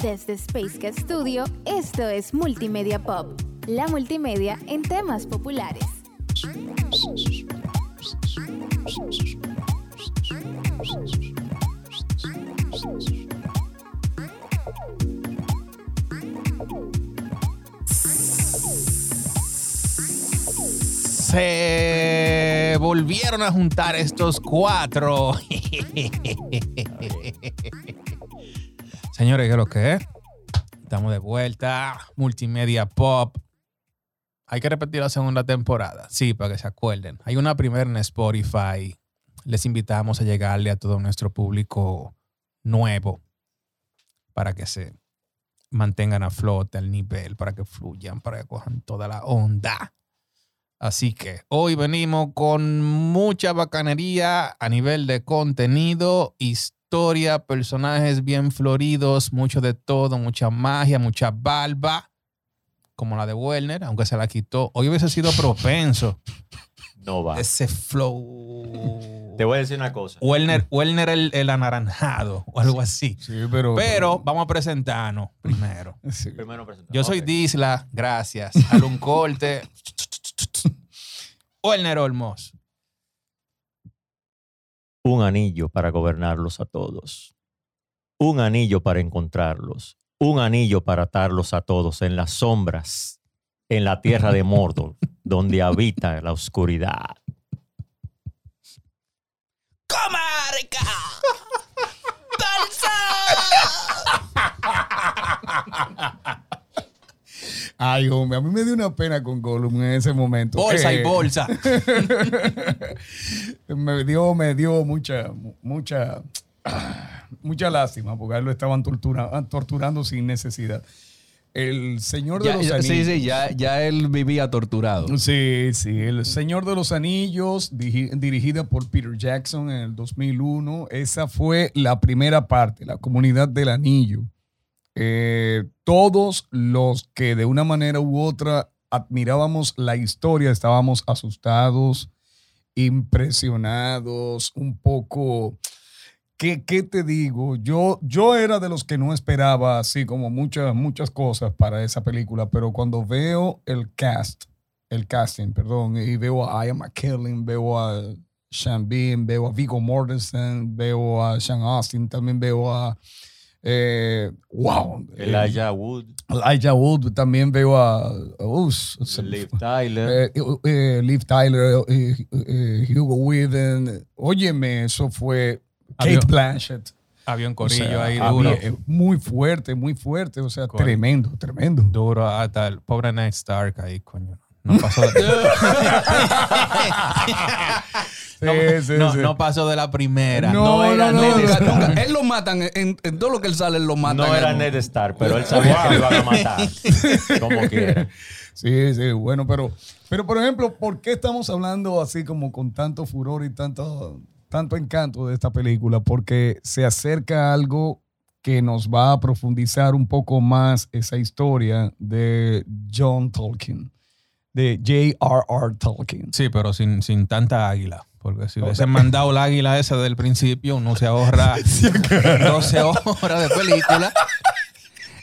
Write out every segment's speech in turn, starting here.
Desde Space Cat Studio, esto es Multimedia Pop, la multimedia en temas populares. Se volvieron a juntar estos cuatro. Señores, ¿qué lo que es? Estamos de vuelta. Multimedia Pop. Hay que repetir la segunda temporada. Sí, para que se acuerden. Hay una primera en Spotify. Les invitamos a llegarle a todo nuestro público nuevo para que se mantengan a flote el nivel, para que fluyan, para que cojan toda la onda. Así que hoy venimos con mucha bacanería a nivel de contenido, historia, personajes bien floridos, mucho de todo, mucha magia, mucha barba, como la de Werner, aunque se la quitó. Hoy hubiese sido propenso No va. ese flow. Te voy a decir una cosa. Werner, Werner el, el anaranjado o algo así. Sí, pero. Pero vamos a presentarnos primero. Sí. Primero presentar. Yo soy. Disla, gracias. Al un corte. Werner Olmos. Un anillo para gobernarlos a todos. Un anillo para encontrarlos. Un anillo para atarlos a todos en las sombras, en la tierra de Mordor, donde habita la oscuridad. ¡Comarca! Ay, hombre, a mí me dio una pena con Gollum en ese momento. Bolsa y bolsa. me dio, me dio mucha, mucha, mucha lástima porque a él lo estaban tortura- torturando sin necesidad. El Señor de Ya- los ya- Anillos. sí, sí, ya, ya él vivía torturado. Sí, sí, El Señor de los Anillos, dirigida por Peter Jackson en el 2001. Esa fue la primera parte, la comunidad del anillo. Eh, todos los que de una manera u otra admirábamos la historia, estábamos asustados, impresionados, un poco... ¿Qué, qué te digo? Yo, yo era de los que no esperaba así como muchas, muchas cosas para esa película, pero cuando veo el cast, el casting, perdón, y veo a Ian McKellen, veo a Sean Bean, veo a Viggo Mortensen, veo a Sean Austin, también veo a, eh, wow, Elijah Wood, Elijah Wood, también veo a, uh, Liv Tyler. eh, eh, Liv Tyler, eh, eh, Hugo Weaving, óyeme, eso fue Kate Había- Blanchett. Había un O corillo sea, ahí duro. muy fuerte, muy fuerte, o sea, tremendo, tremendo. Duro hasta el pobre Ned Stark ahí, coño. No pasó de, no, Sí, sí, no- sí. no pasó de la primera. No, no era no, Ned Stark. Nunca- él lo matan, en, en todo lo que él sale, él lo matan. No era Ned Stark, pero él sabía que lo iban a matar. Como quiera. Sí, sí, bueno, pero, pero por ejemplo, ¿por qué estamos hablando así como con tanto furor y tanto, tanto encanto de esta película? Porque se acerca algo que nos va a profundizar un poco más esa historia de John Tolkien, de J.R.R. Tolkien. Sí, pero sin, sin tanta águila. Porque si hubiesen mandado la águila esa del principio, uno se ahorra 12 horas de película.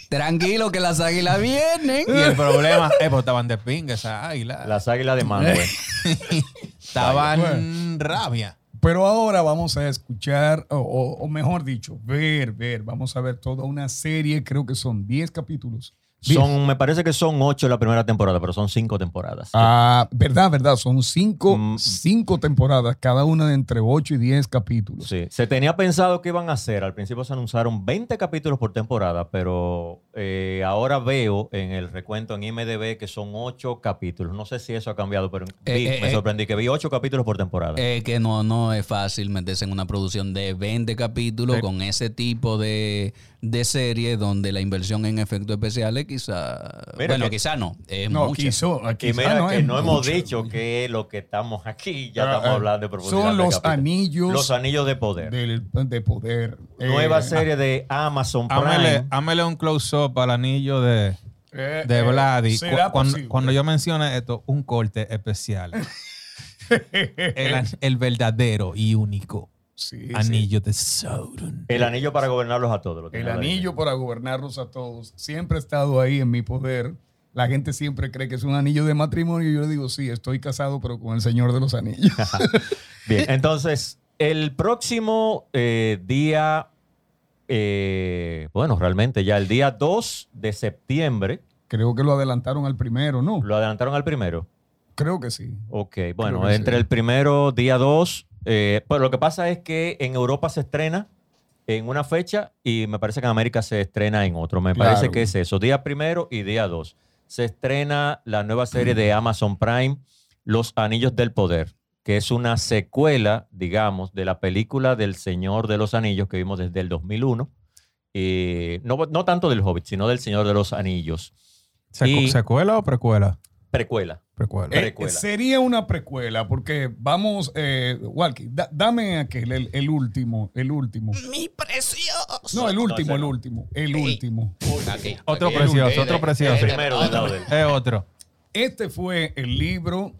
Tranquilo, que las águilas vienen. Y el problema es que estaban de pinga esas águilas. Las águilas de Manuel. Estaban Bueno. rabia. Pero ahora vamos a escuchar, o, o- o mejor dicho, ver, ver, vamos a ver toda una serie, creo que son 10 capítulos. Son, me parece que son ocho la primera temporada, pero son cinco temporadas. Ah, verdad, verdad, son cinco, Mm. cinco temporadas, cada una de entre 8 y 10 capítulos. Sí, se tenía pensado que iban a hacer. Al principio se anunciaron 20 capítulos por temporada, pero eh, ahora veo en el recuento en IMDB que son 8 capítulos. No sé si eso ha cambiado, pero vi- Eh, eh, me eh. sorprendí que vi 8 capítulos por temporada. Es que no, no es fácil meterse en una producción de 20 capítulos con ese tipo de, de serie donde la inversión en efectos especiales quizá... Mira bueno, que- quizá no, es No, mucha. quiso, y quizá mira no que es no hemos mucho. dicho que es lo que estamos aquí, ya Ah, estamos ah, hablando de profundidad. Son los anillos Los anillos de poder. del- de poder. Nueva Eh, serie de Amazon Ámele, Prime. ámele un close-up al anillo de, eh, de eh, Vladi. ¿será Cu- cuando, cuando yo mencione esto, un corte especial. el, el verdadero y único Sí, sí. Anillo de Sauron. El anillo para gobernarlos a todos. lo El anillo para gobernarlos a todos. Siempre ha estado ahí en mi poder. La gente siempre cree que es un anillo de matrimonio. Y yo le digo, sí, estoy casado, pero con el Señor de los Anillos. Bien, entonces, el próximo eh, día, eh, bueno, realmente ya el día 2 de septiembre, Creo que lo adelantaron al primero, ¿no? lo adelantaron al primero. Creo que sí. Ok, bueno, entre sí. el primero, día 2, eh, pero lo que pasa es que en Europa se estrena en una fecha y me parece que en América se estrena en otro. Me Claro. parece que es eso, día primero y día 2. Se estrena la nueva serie de Amazon Prime, Los Anillos del Poder, que es una secuela, digamos, de la película del Señor de los Anillos que vimos desde el 2001. Eh, no, no tanto del Hobbit, sino del Señor de los Anillos. ¿Secu- Y- ¿Secuela o precuela? Precuela. Precuela. Eh, Precuela. sería una precuela, porque vamos, eh, Walkie, da- dame aquel, el, el último, el último. Mi precioso. No, el último, el no. último, el último. Aquí, Otro aquí. precioso, Eh, otro precioso. eh, Primero de. Es otro. Este fue el libro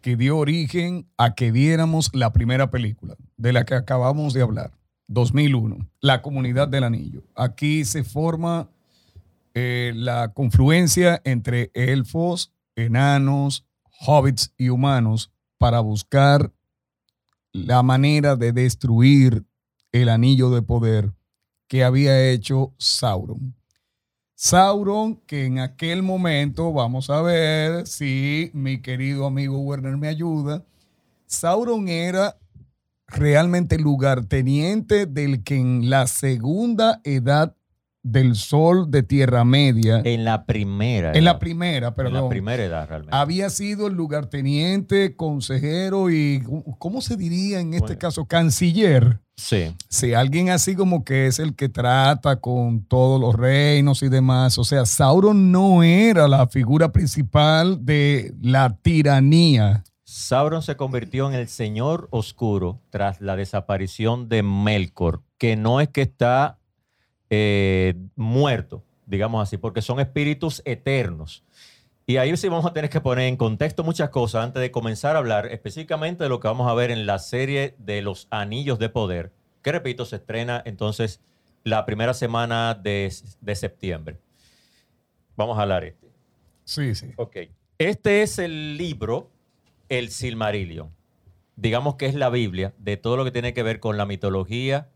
que dio origen a que viéramos la primera película de la que acabamos de hablar, 2001, La Comunidad del Anillo. Aquí se forma eh, la confluencia entre elfos, enanos, hobbits y humanos para buscar la manera de destruir el anillo de poder que había hecho Sauron. Sauron, que en aquel momento, vamos a ver si mi querido amigo Werner me ayuda, Sauron era realmente lugarteniente del que en la segunda edad del sol de Tierra Media, En la primera. en la edad. primera, En perdón, la primera edad, realmente. había sido el lugarteniente, consejero y, ¿cómo se diría en este Bueno. caso? Canciller. Sí. Sí, alguien así como que es el que trata con todos los reinos y demás. O sea, Sauron no era la figura principal de la tiranía. Sauron se convirtió en el Señor Oscuro tras la desaparición de Melkor, que no es que está eh, muerto, digamos así, porque son espíritus eternos. Y ahí sí vamos a tener que poner en contexto muchas cosas antes de comenzar a hablar específicamente de lo que vamos a ver en la serie de los Anillos de Poder, que repito, se estrena entonces la primera semana de, de septiembre. Vamos a hablar este. Sí, sí. Ok. Este es el libro, el Silmarillion. Digamos que es la Biblia de todo lo que tiene que ver con la mitología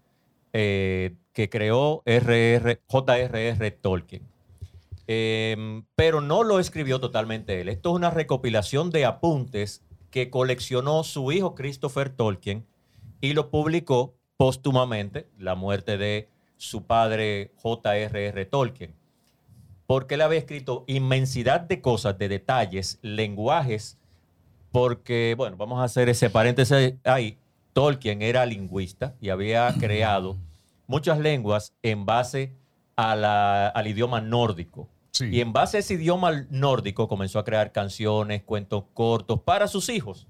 eh, que creó R.R. J.R.R. Tolkien. Eh, pero no lo escribió totalmente él. Esto es una recopilación de apuntes que coleccionó su hijo Christopher Tolkien y lo publicó póstumamente, la muerte de su padre J.R.R. Tolkien porque él había escrito inmensidad de cosas, de detalles, lenguajes, porque, bueno, vamos a hacer ese paréntesis ahí. Tolkien era lingüista y había creado muchas lenguas en base a la- al idioma nórdico. Sí. Y en base a ese idioma nórdico comenzó a crear canciones, cuentos cortos para sus hijos.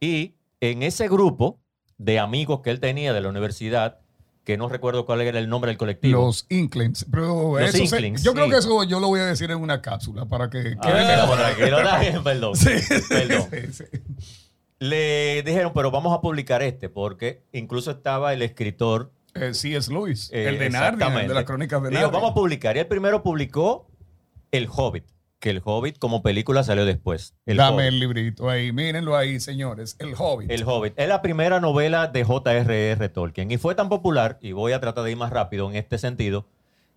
Y en ese grupo de amigos que él tenía de la universidad, que no recuerdo cuál era el nombre del colectivo. Los Inklings. Pero Los eso se- Inklings, yo creo que eso yo lo voy a decir en una cápsula para que quede Ah, mejor. tranquilo, perdón. perdón. Sí, sí. Le dijeron, pero vamos a publicar este, porque incluso estaba el escritor. Eh, C.S. Lewis, eh, el de Narnia, el de las crónicas de Narnia. vamos a publicar. Y el primero publicó El Hobbit, que El Hobbit como película salió después. El Dame Hobbit. el librito ahí, mírenlo ahí, señores. El Hobbit. El Hobbit. Es la primera novela de J.R.R. Tolkien. Y fue tan popular, y voy a tratar de ir más rápido en este sentido,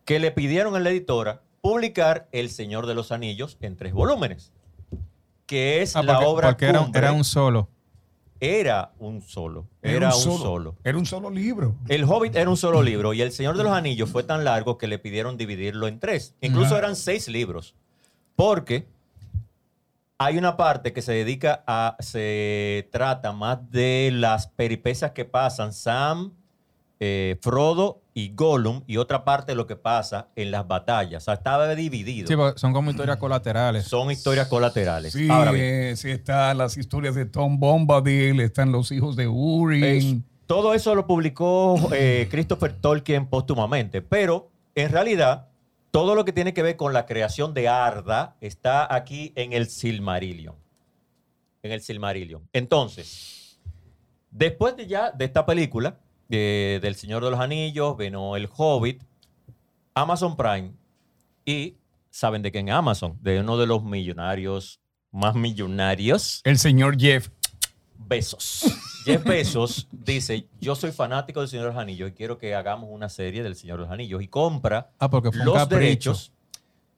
que le pidieron a la editora publicar El Señor de los Anillos en tres volúmenes. Que es Ah, la porque, obra porque era, cumbre. era un solo. Era un solo. Era, un, solo. Era un solo libro. El Hobbit era un solo libro y El Señor de los Anillos fue tan largo que le pidieron dividirlo en tres. Incluso eran seis libros. Porque hay una parte que se dedica a, se trata más de las peripecias que pasan Sam, eh, Frodo y Gollum y otra parte de lo que pasa en las batallas. O sea, estaba dividido. Sí, son como historias colaterales. Son historias colaterales. Sí, Ahora bien, eh, sí están las historias de Tom Bombadil, están los hijos de Uri. Es- todo eso lo publicó eh, Christopher Tolkien póstumamente, pero en realidad todo lo que tiene que ver con la creación de Arda está aquí en el Silmarillion. En el Silmarillion. Entonces, Después de ya de esta película, de- del Señor de los Anillos, vino El Hobbit, Amazon Prime, y ¿saben de quién es Amazon? De uno de los millonarios más millonarios, El señor Jeff. Besos. Jeff Bezos dice, yo soy fanático del Señor de los Anillos y quiero que hagamos una serie del Señor de los Anillos. Y compra Ah, porque fue los derechos.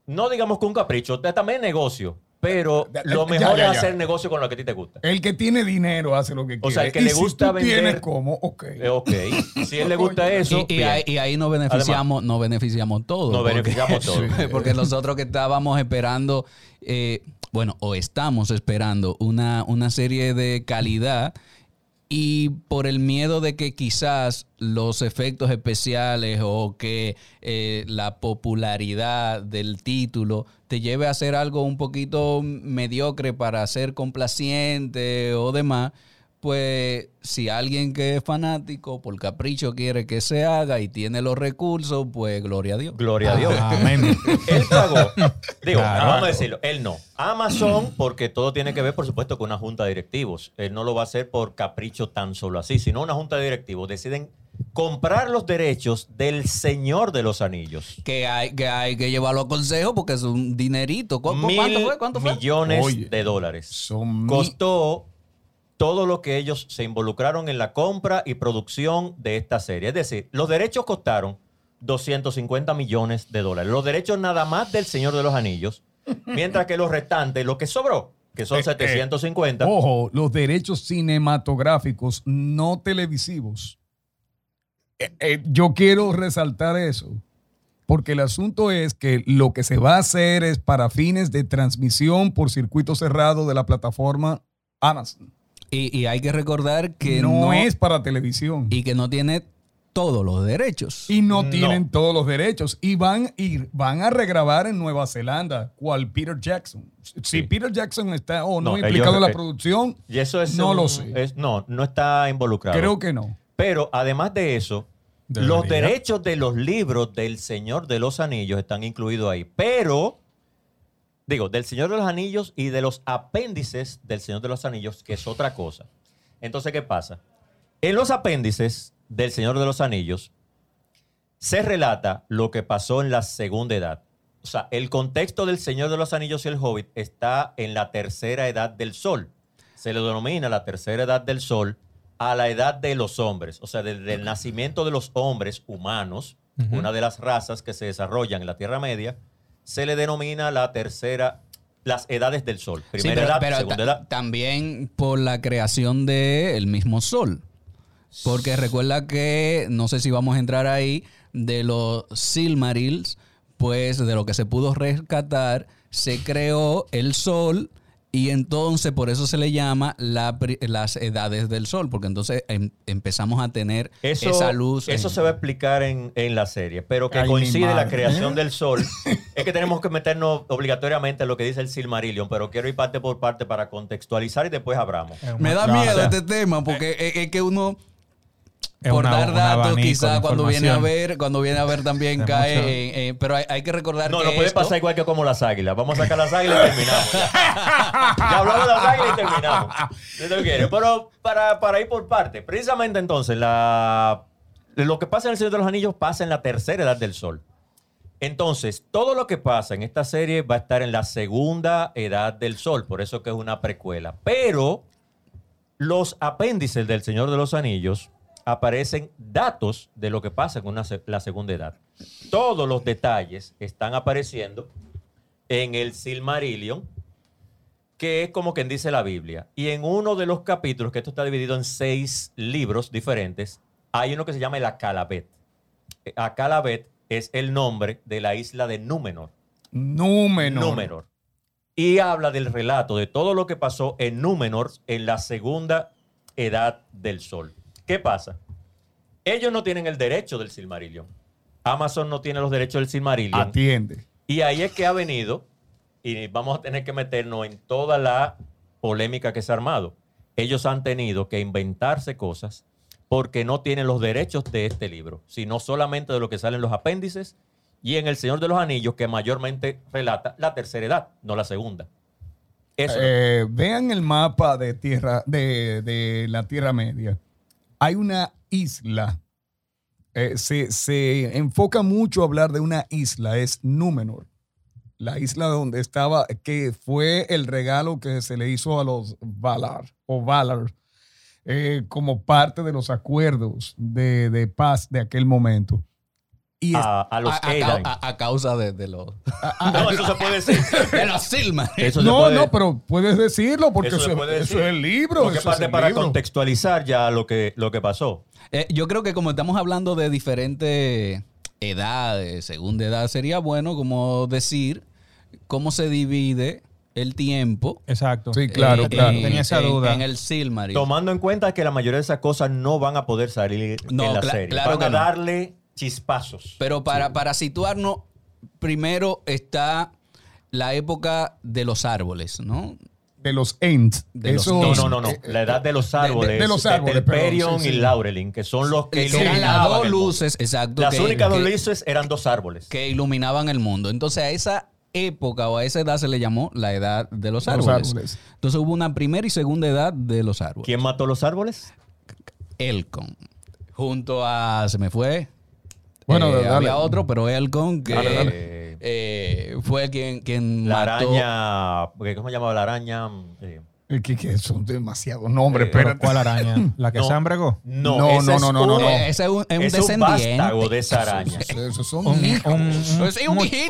No digamos que un capricho, también es negocio. Pero lo ya, mejor ya, es hacer negocio con lo que a ti te gusta. El que tiene dinero hace lo que quiere. O sea, el que Y le si gusta tú vender- tienes como, ok. Eh, ok. Si a él le gusta eso, Y, ahí, y ahí nos beneficiamos, nos beneficiamos todos. Nos porque- beneficiamos todos. Porque nosotros que estábamos esperando, eh, bueno, o estamos esperando una, una serie de calidad y por el miedo de que quizás los efectos especiales o que eh, la popularidad del título te lleve a hacer algo un poquito mediocre para ser complaciente o demás, pues si alguien que es fanático por capricho quiere que se haga y tiene los recursos, pues gloria a Dios. Gloria a Dios. Amén. Él pagó. Digo, Claro. vamos a decirlo, él no. Amazon, porque todo tiene que ver, por supuesto, con una junta de directivos. Él no lo va a hacer por capricho tan solo así, sino una junta de directivos. Deciden comprar los derechos del Señor de los Anillos. Que hay, que hay que llevarlo a consejo porque es un dinerito. ¿Cu- cu- Mil ¿Cuánto fue? ¿Cuánto fue? millones Oye. de dólares. Son mi- Costó todo lo que ellos se involucraron en la compra y producción de esta serie. Es decir, los derechos costaron 250 millones de dólares. Los derechos nada más del Señor de los Anillos, mientras que los restantes, lo que sobró, que son Eh, eh, 750, Ojo, los derechos cinematográficos no televisivos. Eh, eh, yo quiero resaltar eso, porque el asunto es que lo que se va a hacer es para fines de transmisión por circuito cerrado de la plataforma Amazon. Y, y hay que recordar que no, no, es para televisión. y que no tiene todos los derechos. Y no No. tienen todos los derechos. Y van, a ir, van a regrabar en Nueva Zelanda, cual Peter Jackson. Si Sí. Peter Jackson está o no, No, implicado ellos- en la eh, producción, y eso es no un- lo sé. es- no, no está involucrado. creo que no. Pero además de eso, los derechos de los libros del Señor de los Anillos están incluidos ahí. Pero, digo, del Señor de los Anillos y de los apéndices del Señor de los Anillos, que es otra cosa. Entonces, ¿qué pasa? En los apéndices del Señor de los Anillos se relata lo que pasó en la segunda edad. O sea, el contexto del Señor de los Anillos y el Hobbit está en la tercera edad del Sol. Se le denomina la tercera edad del Sol a la edad de los hombres. O sea, desde el nacimiento de los hombres humanos, una de las razas que se desarrollan en la Tierra Media, se le denomina la tercera, las edades del Sol. Sí, Primera pero- edad, pero segunda edad. también por la creación del mismo sol. Porque recuerda que, no sé si vamos a entrar ahí, de los Silmarils, pues de lo que se pudo rescatar, se creó el sol y entonces por eso se le llama la las edades del sol, porque entonces em- empezamos a tener Eso, esa luz. eso en- se va a explicar en, en la serie, pero que Ay, coincide la creación del sol. es que tenemos que meternos obligatoriamente en lo que dice el Silmarillion, pero quiero ir parte por parte para contextualizar y después abramos. Me da miedo o sea, este tema porque es, es que uno por una- dar datos de cuando viene a ver cuando viene a ver también cae pero hay, hay que recordar No, que no puede esto- pasar igual que como las águilas. Vamos a sacar las águilas y terminamos. Ya, Ya hablamos de las águilas y terminamos. Si tú quieres. Pero para, para ir por parte, precisamente entonces, la, lo que pasa en el Señor de los Anillos pasa en la tercera edad del Sol. Entonces, todo lo que pasa en esta serie va a estar en la segunda edad del Sol, por eso que es una precuela. Pero los apéndices del Señor de los Anillos aparecen datos de lo que pasa con una la segunda edad. Todos los detalles están apareciendo en el Silmarillion, que es como quien dice la Biblia. Y en uno de los capítulos, que esto está dividido en seis libros diferentes, hay uno que se llama el Akalabet. Eh, Akalabet es el nombre de la isla de Númenor. Númenor. Númenor. Y habla del relato de todo lo que pasó en Númenor en la segunda edad del sol. ¿Qué pasa? Ellos no tienen el derecho del Silmarillion. Amazon no tiene los derechos del Silmarillion. Atiende. Y ahí es que ha venido, y vamos a tener que meternos en toda la polémica que se ha armado. Ellos han tenido que inventarse cosas porque no tienen los derechos de este libro, sino solamente de lo que sale en los apéndices y en El Señor de los Anillos, que mayormente relata la tercera edad, no la segunda. Eso. Eh, vean el mapa de tierra de, de la Tierra Media. Hay una isla. Eh, se, se enfoca mucho a hablar de una isla, es Númenor. La isla donde estaba, que fue el regalo que se le hizo a los Valar o Valar eh, como parte de los acuerdos de, de paz de aquel momento. Y a, a los a, a a- a causa de, de los, No, eso se puede decir. de los se no, puede- no, pero puedes decirlo porque Eso eso, se puede eso decir. es el libro. Porque eso es parte el para libro. contextualizar ya lo que, lo que pasó. Eh, yo creo que como estamos hablando de diferentes edades, segunda edad, sería bueno como decir cómo se divide el tiempo. Exacto. Sí, claro, eh, claro. en- Tenía esa duda. En el Silmaril. Tomando en cuenta que la mayoría de esas cosas no van a poder salir No, en la serie. claro van que a no. darle chispazos. Pero para, para situarnos, primero está la época de los árboles, ¿no? De los Ents. De No, no, no, no. eh, La edad de los árboles. de los árboles, Perion sí, y. Laurelin, que son los que Que eran las iluminaban dos mundo. luces, exacto. Las que- únicas dos luces eran dos árboles. que iluminaban el mundo. Entonces a esa época o a esa edad se le llamó la edad de los De los árboles. árboles. Entonces hubo una primera y segunda edad de los árboles. ¿Quién mató los árboles? Elcon. Junto a. Se me fue. Bueno, Eh, dale. había otro, pero Elcon, que Dale, dale. eh, fue quien, quien La mató. araña. ¿Cómo se llamaba la araña? Eh, Es que, que son demasiados nombres, Eh, ¿Pero cuál araña? ¿La que No. se embregó? No, No, ese no, es no, no, no, no. Ese es un, es un es un descendiente. de esa araña. esos son Un, hijito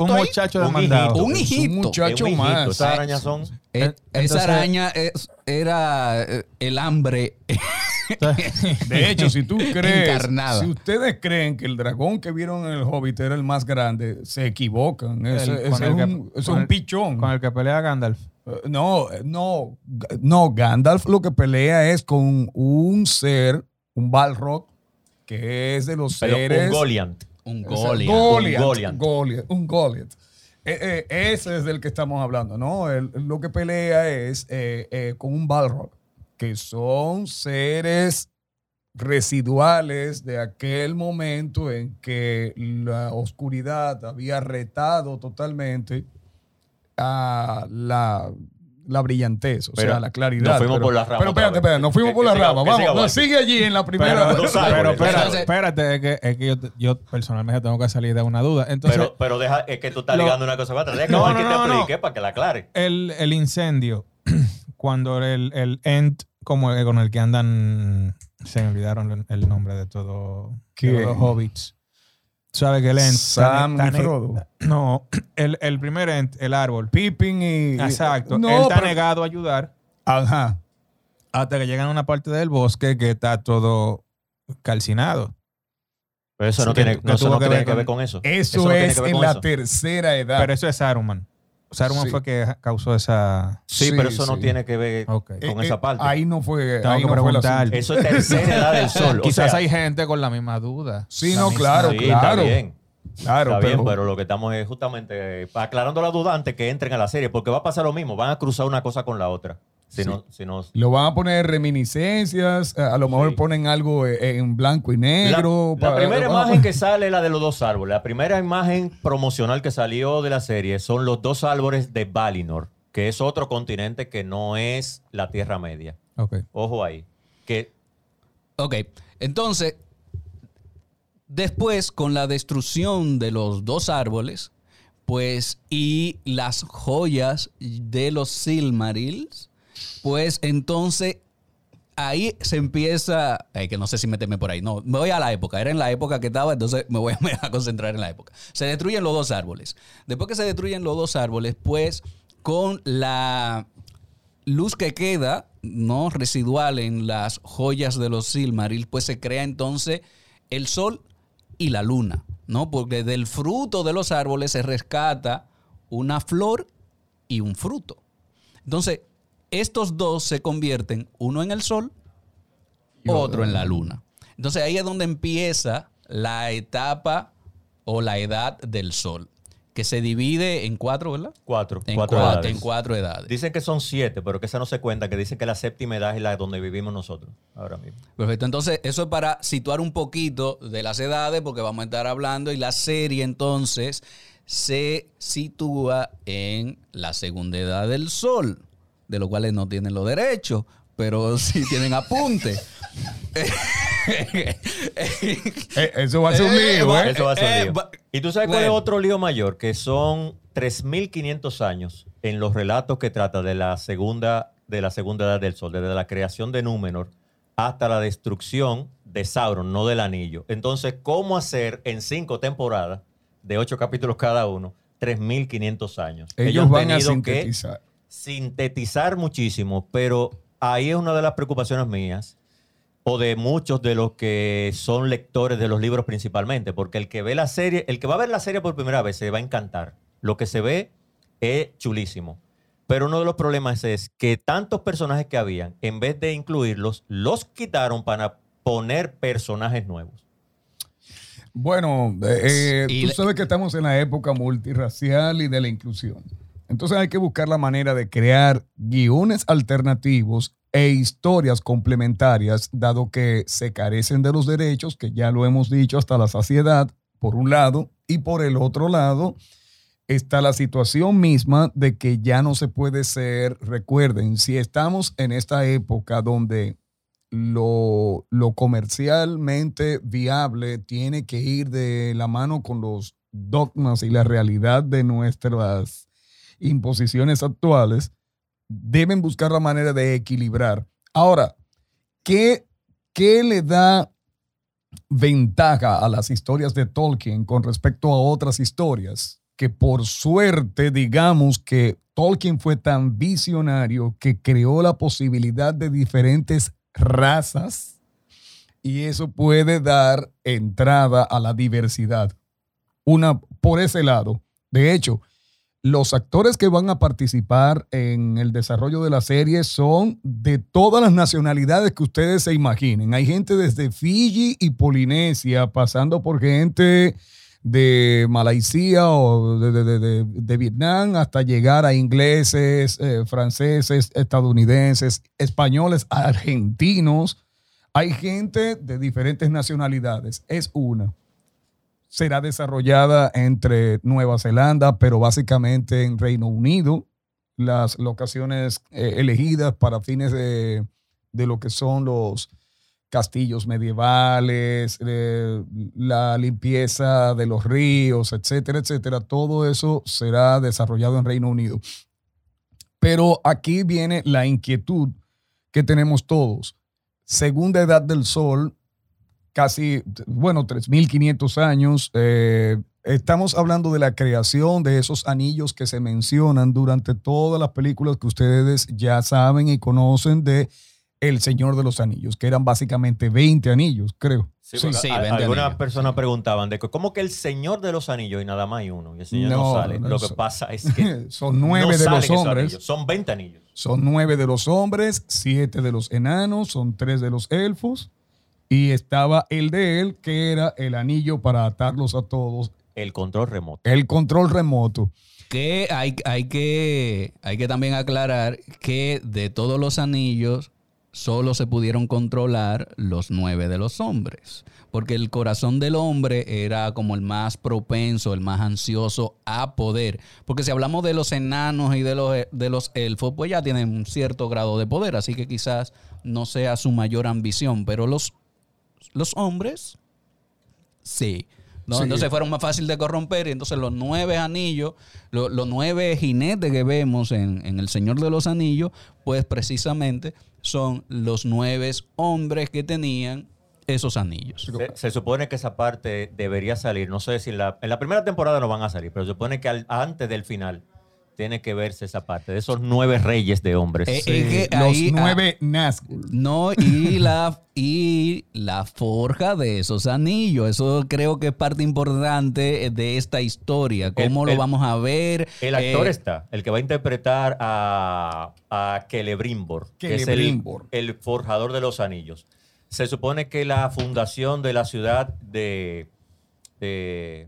un ahí. muchacho Un demandado. hijito. Un Es hijito. un muchacho Es un hijito. más. Esas arañas son. Eh, Entonces- esa araña es- era eh, el hambre. De hecho, si tú crees, Encarnada. si ustedes creen que el dragón que vieron en el Hobbit era el más grande, se equivocan. El- ese es, que- un, es el- pichón. Con el que pelea Gandalf. Eh, No, eh, no, no. Gandalf lo que pelea es con un ser, un Balrog, que es de los Pero seres. un Goliant. Un Goliath. Goliath, Un Goliath. Goliath, un Goliath. Eh, eh, ese es del que estamos hablando, ¿no? El- lo que pelea es eh, eh, con un Balrog, que son seres residuales de aquel momento en que la oscuridad había retado totalmente a la, la brillantez, o Pero sea, la claridad. nos fuimos pero, por las ramas pero espérate, espérate, nos fuimos Que- por que ramas. que Vamos, no, sigue allí en la primera. Pero, pero espérate, espérate, es que, es que yo, yo personalmente tengo que salir de una duda. Entonces, Pero, pero deja, es que tú estás Lo- ligando una cosa con otra. Deja que No, no, te no, no. explique para que la aclare. el, el incendio, cuando el, el Ent, como el- con el que andan, se me olvidaron el, nombre de todo de los hobbits. ¿Sabe que el Ent? Sam y Frodo. No, el, el primer Ent, el árbol. Pippin y. Exacto. No, él está pero- negado a ayudar Ajá. hasta que llegan a una parte del bosque que está todo calcinado. Pero eso no que- tiene, que no, eso tuvo no que tiene ver que con- ver con eso. Eso, no es en la tercera edad. Pero eso es Saruman. Saruman Sí. fue que causó esa... Sí, Sí, pero eso no tiene que ver con Eh, esa eh, parte. Ahí no fue. Tengo ahí que no fue. Eso es tercera edad del sol. O Quizás sea, hay gente con la misma duda. Sí, La no, misma- claro, sí, claro. está bien. Claro, Está pero, bien, pero lo que estamos es justamente eh, aclarando la duda antes que entren a la serie, porque va a pasar lo mismo, van a cruzar una cosa con la otra. Si Sí. no, si no, lo van a poner reminiscencias, a a lo mejor Sí. ponen algo eh, en blanco y La, negro. la primera imagen poner- que sale es la de los dos árboles. La primera imagen promocional que salió de la serie son los dos árboles de Valinor, que es otro continente que no es la Tierra Media. Ojo ahí. Que Ok, entonces, después con la destrucción de los dos árboles, pues, y las joyas de los Silmarils, pues entonces ahí se empieza, ay, que no sé si meterme por ahí, no, me voy a la época, era en la época que estaba, entonces me voy a, me voy a concentrar en la época. Se destruyen los dos árboles. Después que se destruyen los dos árboles, pues con la luz que queda, no residual en las joyas de los Silmaril, pues se crea entonces el sol y la luna, ¿no? Porque del fruto de los árboles se rescata una flor y un fruto. Entonces, estos dos se convierten, uno en el sol, otro en la luna. Entonces ahí es donde empieza la etapa o la edad del sol, que se divide en cuatro, ¿verdad? cuatro, En cuatro cuatro, edades. en cuatro edades. Dicen que son siete, pero que esa no se cuenta, que dicen que la séptima edad es la donde vivimos nosotros ahora mismo. Perfecto, entonces eso es para situar un poquito de las edades, porque vamos a estar hablando y la serie entonces se sitúa en la segunda edad del sol. De los cuales no tienen los derechos, pero sí tienen apunte. Eh, eso va a ser un lío, ¿eh? Eso va a ser Eh, un lío. va- ¿Y tú sabes cuál es otro lío mayor? Que son 3.500 años en los relatos que trata de la segunda de la segunda edad del sol, desde la creación de Númenor hasta la destrucción de Sauron, no del anillo. Entonces, ¿cómo hacer en cinco temporadas, de ocho capítulos cada uno, 3.500 años? Ellos han van a que sintetizar. muchísimo, pero ahí es una de las preocupaciones mías o de muchos de los que son lectores de los libros principalmente, porque el que ve la serie, el que va a ver la serie por primera vez se va a encantar. Lo que se ve es chulísimo. Pero uno de los problemas es que tantos personajes que habían, en vez de incluirlos, los quitaron para poner personajes nuevos. Bueno, eh, eh, tú sabes que estamos en la época multirracial y de la inclusión. Entonces hay que buscar la manera de crear guiones alternativos e historias complementarias, dado que se carecen de los derechos, que ya lo hemos dicho hasta la saciedad, por un lado, y por el otro lado está la situación misma de que ya no se puede ser, recuerden, si estamos en esta época donde lo, lo comercialmente viable tiene que ir de la mano con los dogmas y la realidad de nuestras imposiciones actuales, deben buscar la manera de equilibrar. Ahora, ¿qué, qué le da ventaja a las historias de Tolkien con respecto a otras historias? Que por suerte, digamos que Tolkien fue tan visionario que creó la posibilidad de diferentes razas y eso puede dar entrada a la diversidad. Una por ese lado. De hecho, los actores que van a participar en el desarrollo de la serie son de todas las nacionalidades que ustedes se imaginen. Hay gente desde Fiji y Polinesia, pasando por gente de Malasia o de, de- de- de- Vietnam hasta llegar a ingleses, eh, franceses, estadounidenses, españoles, argentinos. Hay gente de diferentes nacionalidades. Es una será desarrollada entre Nueva Zelanda, pero básicamente en Reino Unido. Las locaciones eh, elegidas para fines de, de lo que son los castillos medievales, la limpieza de los ríos, etcétera, etcétera. Todo eso será desarrollado en Reino Unido. Pero aquí viene la inquietud que tenemos todos. Segunda edad del sol, casi, bueno, 3.500 años. eh, estamos hablando de la creación de esos anillos que se mencionan durante todas las películas que ustedes ya saben y conocen de El Señor de los Anillos, que eran básicamente 20 anillos, creo. sí, a- 20 algunas personas preguntaban de que, ¿cómo que el Señor de los Anillos y nada más hay uno? Y el Señor no, No, sale. no, Lo que pasa es que Son nueve no de salen los hombres. Son 20 anillos. Son nueve de los hombres, siete de los enanos, son tres de los elfos. Y estaba el de él, que era el anillo para atarlos a todos. El control remoto. El control remoto. Que hay, hay que hay que también aclarar que de todos los anillos solo se pudieron controlar los nueve de los hombres. Porque el corazón del hombre era como el más propenso, el más ansioso a poder. Porque si hablamos de los enanos y de los, de los elfos, pues ya tienen un cierto grado de poder. Así que quizás no sea su mayor ambición. Pero los, los hombres, sí. ¿no? Sí. Entonces fueron más fácil de corromper. Y entonces los nueve anillos, lo- los nueve jinetes que vemos en, en El Señor de los Anillos, pues precisamente son los nueve hombres que tenían esos anillos. Se, se supone que esa parte debería salir. No sé si en la, en la primera temporada no van a salir, pero se supone que al- antes del final tiene que verse esa parte de esos nueve reyes de hombres. Eh, Sí, es que los ahí, ah, nueve Nazgûl. No, y la, y la forja de esos anillos. Eso creo que es parte importante de esta historia. ¿Cómo El- lo el- vamos a ver? El actor Eh, está, el que va a interpretar a, a Celebrimbor, que es el, Celebrimbor. el forjador de los anillos. Se supone que la fundación de la ciudad de, de,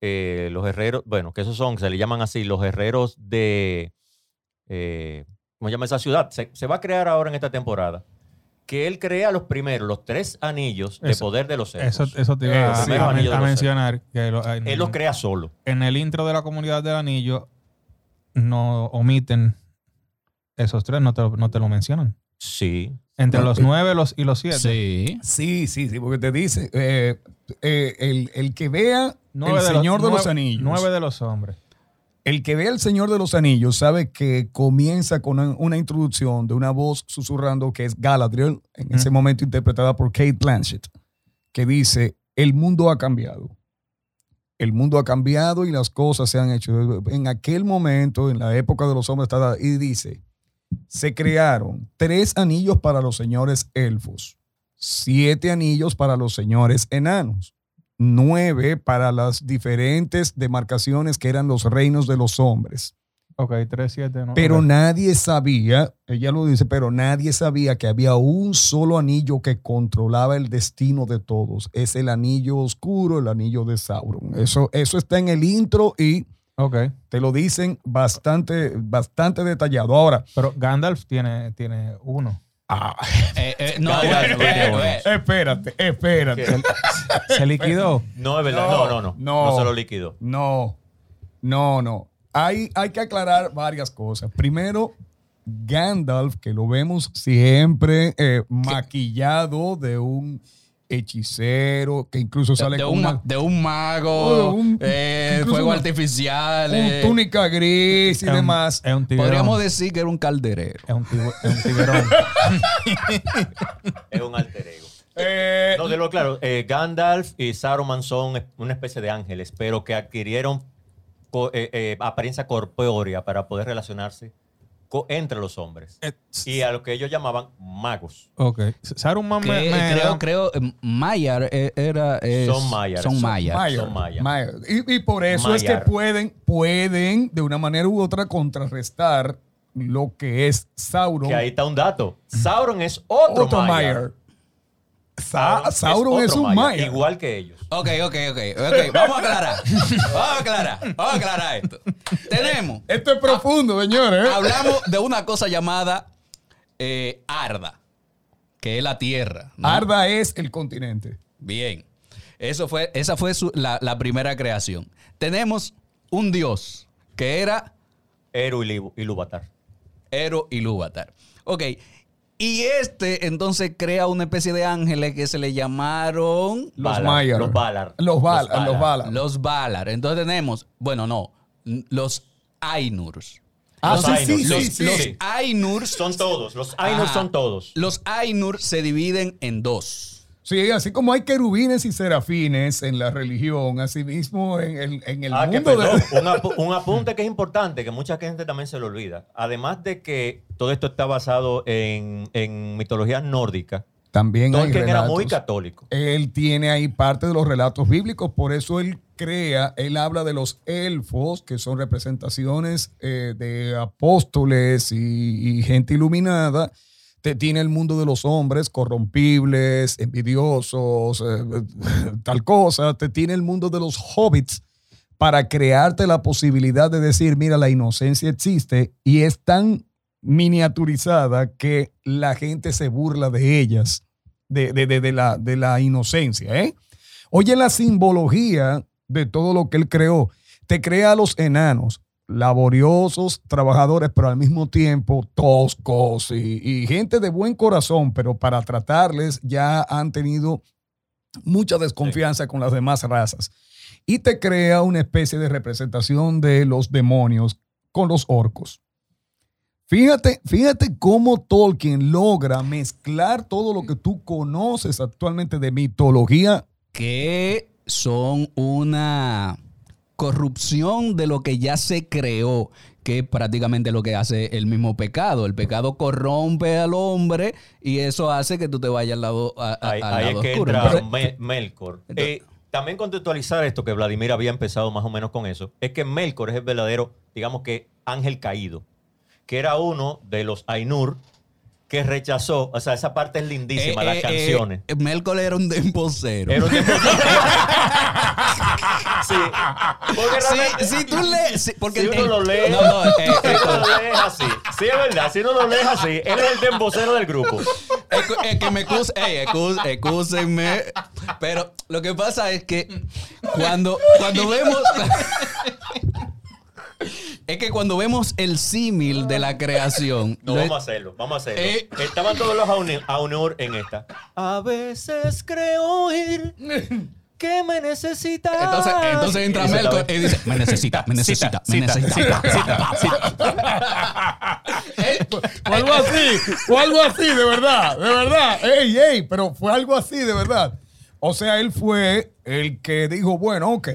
eh, los herreros, bueno, que esos son, se le llaman así, los herreros de, eh, ¿cómo se llama esa ciudad? Se, se va a crear ahora en esta temporada. Que él crea los primeros, los tres anillos de Eso- poder de los Eso, elfos. eso te iba Eh, a, sí. a- a mencionar. Que lo- en, Él los crea solo. en el intro de la comunidad del anillo no omiten Esos tres no te, lo- no te lo mencionan. Sí. Entre los nueve los, y los siete. Sí. Sí, sí, sí, porque te dice, eh, eh, el, el que vea Nueve el de Señor de los nueve- Anillos. Nueve de los hombres. El que ve el Señor de los Anillos sabe que comienza con una, una introducción de una voz susurrando que es Galadriel, en ese momento interpretada por Kate Blanchett, que dice, el mundo ha cambiado. El mundo ha cambiado y las cosas se han hecho. En aquel momento, en la época de los hombres, está- y dice, se crearon tres anillos para los señores elfos, siete anillos para los señores enanos, nueve para las diferentes demarcaciones que eran los reinos de los hombres. Ok, tres, siete, no. Pero nadie sabía, ella lo dice, pero nadie sabía que había un solo anillo que controlaba el destino de todos. Es el anillo oscuro, el anillo de Sauron. Eso, eso está en el intro y Ok. te lo dicen bastante, bastante detallado. Ahora, Pero Gandalf tiene, tiene uno. Eh, eh, no, bueno, bueno, bueno. espérate, espérate. Se liquidó. No, es verdad. No, No, no, no. no. No, se lo liquidó. No, no, no. Hay, hay que aclarar varias cosas. Primero, Gandalf, que lo vemos siempre eh, maquillado de un hechicero, que incluso sale De con un, una, ma- de un mago, Oh, un- eh, fuego una- artificial. un eh, túnica gris y Es un- demás. Es un tiburón. podríamos decir que era un calderero. Es un, tibu- es un tiburón. Es un alter ego. Eh, No, de lo claro, eh, Gandalf y Saruman son una especie de ángeles, pero que adquirieron co- eh, eh, apariencia corpórea para poder relacionarse entre los hombres. Eh, Y a lo que ellos llamaban magos. ok. Saruman me, Que, me creo, creo, eh, Mayar eh, era. es- Son Mayar, Son. Mayer, son. Mayer. Y, y por eso es que pueden, pueden, de una manera u otra, contrarrestar lo que es Sauron. Que ahí está un dato. Sauron es otro, otro. Mayer. Sa- Sauron es, un Mayer. Igual que ellos. Ok, ok, ok, ok. Vamos a aclarar. Vamos a aclarar. Vamos a aclarar esto. Tenemos. Esto es profundo, señores. ¿eh? Hablamos de una cosa llamada eh, Arda, que es la tierra. ¿no? Arda es el continente. Bien. Eso fue, esa fue su- la, la primera creación. Tenemos un dios que era Eru y Libu- y Lúvatar. Ero y Lúvatar. Ok. Y este entonces crea una especie de ángeles que se le llamaron Los Valar, Mayer. Los Valar. Los Valar. Los Valar. los Valar. Entonces tenemos, bueno, no, los Ainurs. Ah, Los sí, Ainur, sí, Los, sí, sí. los Ainurs, Son todos. Los Ainur son todos. los Ainur se dividen en dos. Sí, así como hay querubines y serafines en la religión, así mismo en el, en el Ah, que mundo perdón, de... un, apu- un apunte que es importante, que mucha gente también se lo olvida. Además de que todo esto está basado en, en mitología nórdica, También hay Tolkien era muy relatos. católico. Él tiene ahí parte de los relatos bíblicos, por eso él crea, él habla de los elfos, que son representaciones eh, de apóstoles y, y gente iluminada. Te tiene el mundo de los hombres corrompibles, envidiosos, eh, tal cosa. Te tiene el mundo de los hobbits para crearte la posibilidad de decir, mira, la inocencia existe y es tan miniaturizada que la gente se burla de ellas de, de- de- de la, de la inocencia. ¿eh? Oye la simbología de todo lo que él creó. Te crea a los enanos, laboriosos, trabajadores, pero al mismo tiempo toscos y, y gente de buen corazón, pero para tratarles ya han tenido mucha desconfianza con las demás razas. Y te crea una especie de representación de los demonios con los orcos. Fíjate, fíjate cómo Tolkien logra mezclar todo lo que tú conoces actualmente de mitología. que son una corrupción de lo que ya se creó, que es prácticamente lo que hace el mismo pecado. El pecado corrompe al hombre y eso hace que tú te vayas al lado, a- a- Ahí, al ahí lado es que oscuro. entra Entonces, Melkor. Entonces- Eh, también contextualizar esto, que Vladimir había empezado más o menos con eso, es que Melkor es el verdadero, digamos que, ángel caído, que era uno de los Ainur que rechazó, o sea, esa parte es lindísima, eh, las eh, canciones. Melkor era un dembocero. Era un tiempo- sí. Porque Sí, realmente- si tú lees. sí, porque si uno lo lee, No, no, eh, si eh, uno lo lee así. Sí, es verdad, si uno lo lee así. Él es el dembocero del grupo. Es que- es que me excus, ey, excus- excúsenme, pero lo que pasa es que cuando, cuando vemos Es que cuando vemos el símil de la creación. No, lo- vamos a hacerlo, vamos a hacerlo. Eh. Estaban todos los a uni- a unir en esta. A veces creo oír que me necesitas. Entonces, entonces entra vez. y dice, me necesita, me necesita, me cita, necesita. Eh, Fue algo así, fue algo así, de verdad, de verdad. Ey, ey, pero fue algo así, de verdad. O sea, él fue el que dijo, bueno, ok,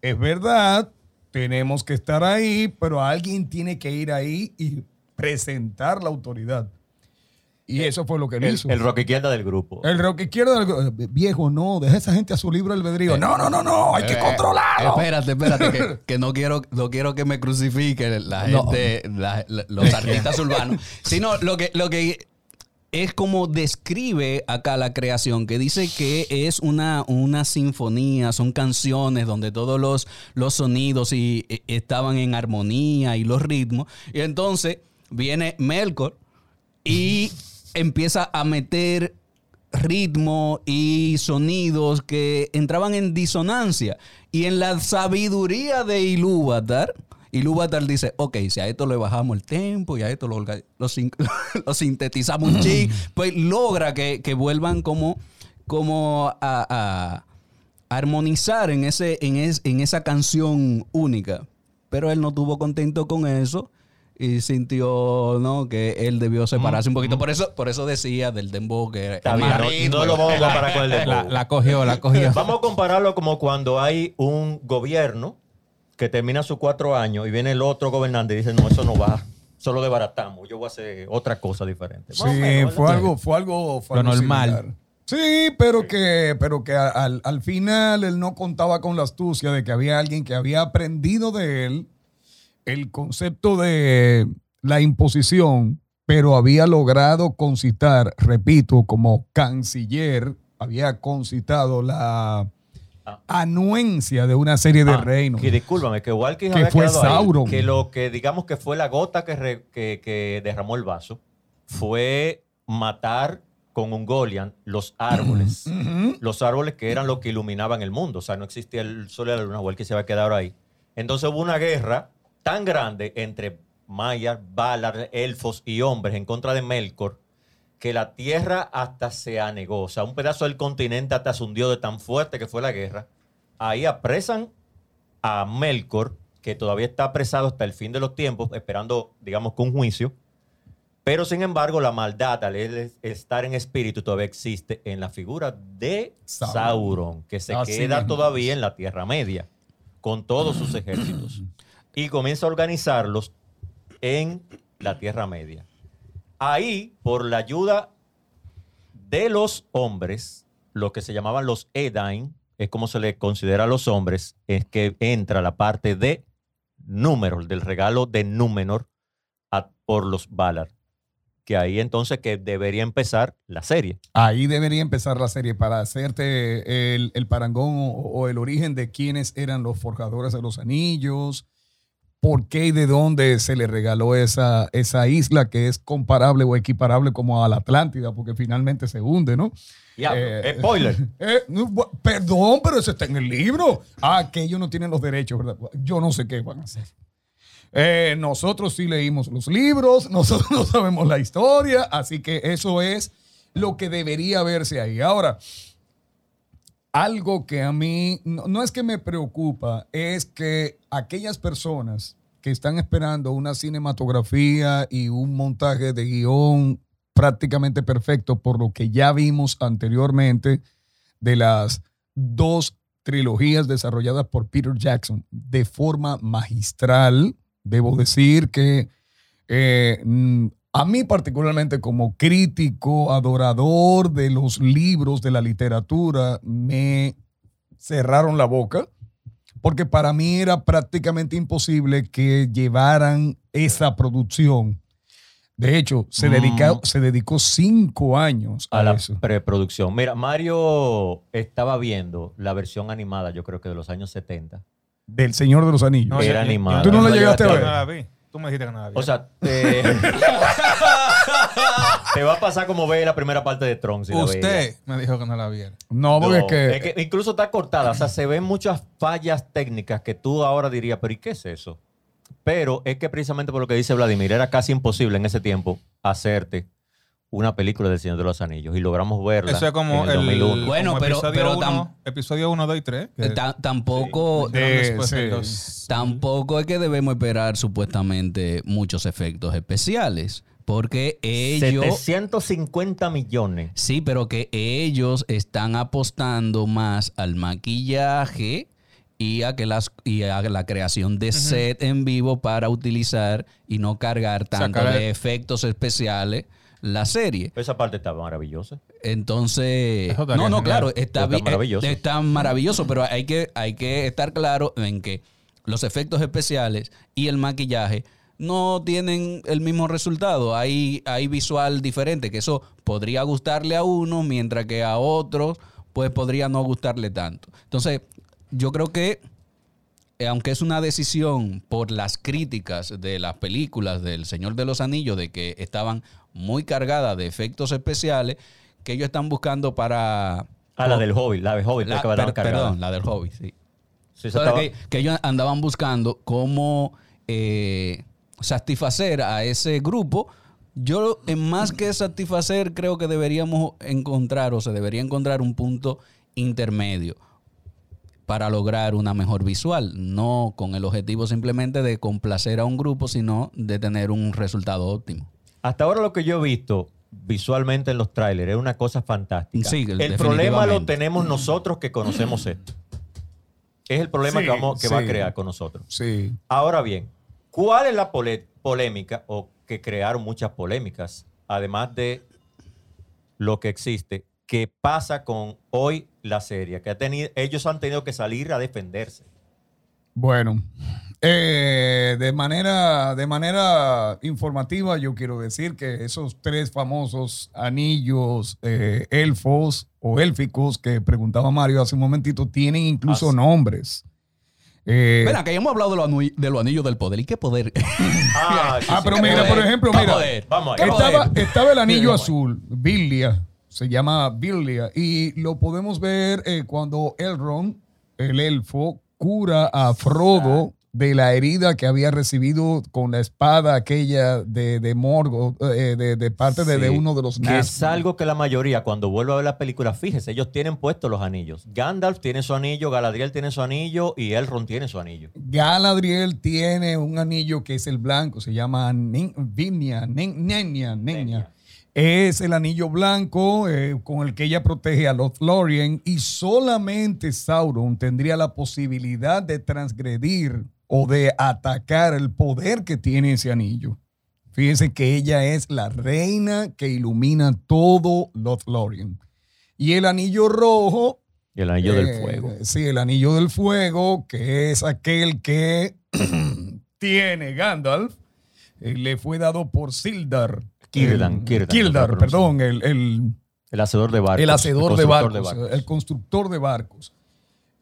es verdad, tenemos que estar ahí, pero alguien tiene que ir ahí y presentar la autoridad. Y eso fue lo que él El, hizo. el rock izquierda del grupo. El rock izquierdo, del- viejo, no, deja a esa gente a su libre albedrío. No, no, no, no, hay que eh, controlarlo. Espérate, espérate, que, que no quiero, no quiero que me crucifiquen la No. gente, la- la- los artistas urbanos. Sino lo que, lo que es como describe acá la creación, que dice que es una, una sinfonía, son canciones donde todos los, los sonidos y, e- estaban en armonía y los ritmos. Y entonces viene Melkor y empieza a meter ritmo y sonidos que entraban en disonancia. Y en la sabiduría de Ilúvatar, Ilúvatar dice, ok, si a esto le bajamos el tempo y a esto lo, lo sin- lo sintetizamos un ching, pues logra que, que vuelvan como, como a, a armonizar en, ese, en, es- en esa canción única. Pero él no estuvo contento con eso y sintió ¿no? que él debió separarse un poquito. Por eso, por eso decía del dembow que Está es bien, no, lo vamos a comparar con el de La, cogió, la cogió. Vamos a compararlo como cuando hay un gobierno que termina sus cuatro años y viene el otro gobernante y dice, no, eso no va, solo desbaratamos, yo voy a hacer otra cosa diferente. Sí, menos, fue algo, fue algo, fue Lo algo normal. similar. Sí, pero que, pero que al, al final él no contaba con la astucia de que había alguien que había aprendido de él el concepto de la imposición, pero había logrado concitar, repito, como canciller, había concitado la Ah. anuencia de una serie de Ah, reinos. Que discúlpame, que Walker Que había fue ahí, Sauron. que lo que digamos que fue la gota que, re- que- que derramó el vaso fue matar con un Golian los árboles. Los árboles que eran lo que iluminaban el mundo. O sea, no existía el sol y la luna, Walker se había quedado ahí. Entonces hubo una guerra tan grande entre mayas, Valar, elfos y hombres en contra de Melkor que la tierra hasta se anegó. O sea, un pedazo del continente hasta se hundió de tan fuerte que fue la guerra. Ahí apresan a Melkor, que todavía está apresado hasta el fin de los tiempos, esperando, digamos, que un juicio. Pero sin embargo, la maldad, al estar en espíritu, todavía existe en la figura de Sauron. Sauron, que se Así queda todavía en la Tierra Media, con todos sus ejércitos. Y comienza a organizarlos en la Tierra Media. Ahí, por la ayuda de los hombres, lo que se llamaban los Edain, es como se le considera a los hombres, es que entra la parte de Númenor, del regalo de Númenor a- por los Valar. Que ahí entonces que debería empezar la serie. Ahí debería empezar la serie para hacerte el, parangón o, o el origen de quiénes eran los forjadores de los anillos, por qué y de dónde se le regaló esa, esa isla que es comparable o equiparable como a la Atlántida, porque finalmente se hunde, ¿no? Ya, Eh, spoiler. Eh, perdón, pero eso está en el libro. Ah, que ellos no tienen los derechos, ¿verdad? Yo no sé qué van a hacer. Eh, nosotros sí leímos los libros, nosotros no sabemos la historia, así que eso es lo que debería verse ahí. Ahora, algo que a mí no, es que me preocupa, es que aquellas personas que están esperando una cinematografía y un montaje de guion prácticamente perfecto por lo que ya vimos anteriormente de las dos trilogías desarrolladas por Peter Jackson de forma magistral. Debo decir que eh, mm, a mí particularmente como crítico, adorador de los libros, de la literatura, me cerraron la boca porque para mí era prácticamente imposible que llevaran esa producción. De hecho, se, Mm. dedica- se dedicó cinco años a, a la eso. preproducción. Mira, Mario estaba viendo la versión animada, yo creo que de los años 70. Del Señor de los Anillos. No, Era animada. ¿Tú no la la llegaste a ver? Tú me dijiste que no la vi. O sea, eh, te va a pasar como ve la primera parte de Tron. si la usted me dijo que no la viera. No, porque No, es que, es que incluso está cortada. O sea, se ven muchas fallas técnicas que tú ahora dirías, pero ¿y qué es eso? Pero es que precisamente por lo que dice Vladimir, era casi imposible en ese tiempo hacerte una película del Señor de los Anillos y logramos verla Eso es como en el, el 2001. Bueno, como pero- episodio pero uno- episodio 1, 2 y 3. Eh, ta- tampoco, sí. de tampoco es que debemos esperar supuestamente muchos efectos especiales. Porque ellos. 750 millones. Sí, pero que ellos están apostando más al maquillaje y a que las y a la creación de set en vivo para utilizar y no cargar tanto Sacar el- de efectos especiales la serie. Esa parte estaba maravillosa. Entonces, no, no, genial. claro, está, Está bien, maravilloso. eh, está maravilloso, pero hay que, hay que estar claro en que los efectos especiales y el maquillaje no tienen el mismo resultado. Hay, hay visual diferente, que eso podría gustarle a uno, mientras que a otros, pues podría no gustarle tanto. Entonces, yo creo que eh, aunque es una decisión por las críticas de las películas del Señor de los Anillos, de que estaban muy cargadas de efectos especiales, que ellos están buscando para... Ah, la del Hobbit, la del Hobbit, La- dar per- perdón, la del hobby, sí. Sí, estaba- que, que ellos andaban buscando cómo eh, satisfacer a ese grupo. Yo, en más que satisfacer, creo que deberíamos encontrar o se debería encontrar un punto intermedio para lograr una mejor visual, no con el objetivo simplemente de complacer a un grupo, sino de tener un resultado óptimo. Hasta ahora lo que yo he visto visualmente en los trailers es una cosa fantástica. Sí, el problema lo tenemos nosotros que conocemos esto. Es el problema Sí, que, vamos, que va a crear con nosotros. Sí. Ahora bien, ¿cuál es la polémica o que crearon muchas polémicas, además de lo que existe, que pasa con hoy la serie? Que ha tenido, ellos han tenido que salir a defenderse. Bueno, eh, de, manera, de manera informativa, yo quiero decir que esos tres famosos anillos eh, elfos o élficos que preguntaba Mario hace un momentito tienen incluso nombres. Eh, Ven, que ya hemos hablado de los, anui- de los anillos del poder. ¿Y qué poder? Ah, sí, ah, pero mira, poder. por ejemplo, ¿Qué mira, estaba, estaba el anillo azul, Billia, se llama Billia, y lo podemos ver eh, cuando Elrond, el elfo, cura a Frodo de la herida que había recibido con la espada aquella de, de Morgoth, eh, de, de parte de, de uno de los Que es algo que la mayoría, cuando vuelve a ver la película, fíjese, ellos tienen puestos los anillos. Gandalf tiene su anillo, Galadriel tiene su anillo y Elrond tiene su anillo. Galadriel tiene un anillo que es el blanco, se llama Nin-. Nenya. Es el anillo blanco eh, con el que ella protege a los Lorien y solamente Sauron tendría la posibilidad de transgredir o de atacar el poder que tiene ese anillo. Fíjense que ella es la reina que ilumina todo Lothlorien. Y el anillo rojo el anillo del eh, fuego. Sí, el anillo del fuego, que es aquel que tiene Gandalf, eh, le fue dado por Sildar. La perdón, el, el- El hacedor de barcos. el hacedor de barcos, el constructor de barcos.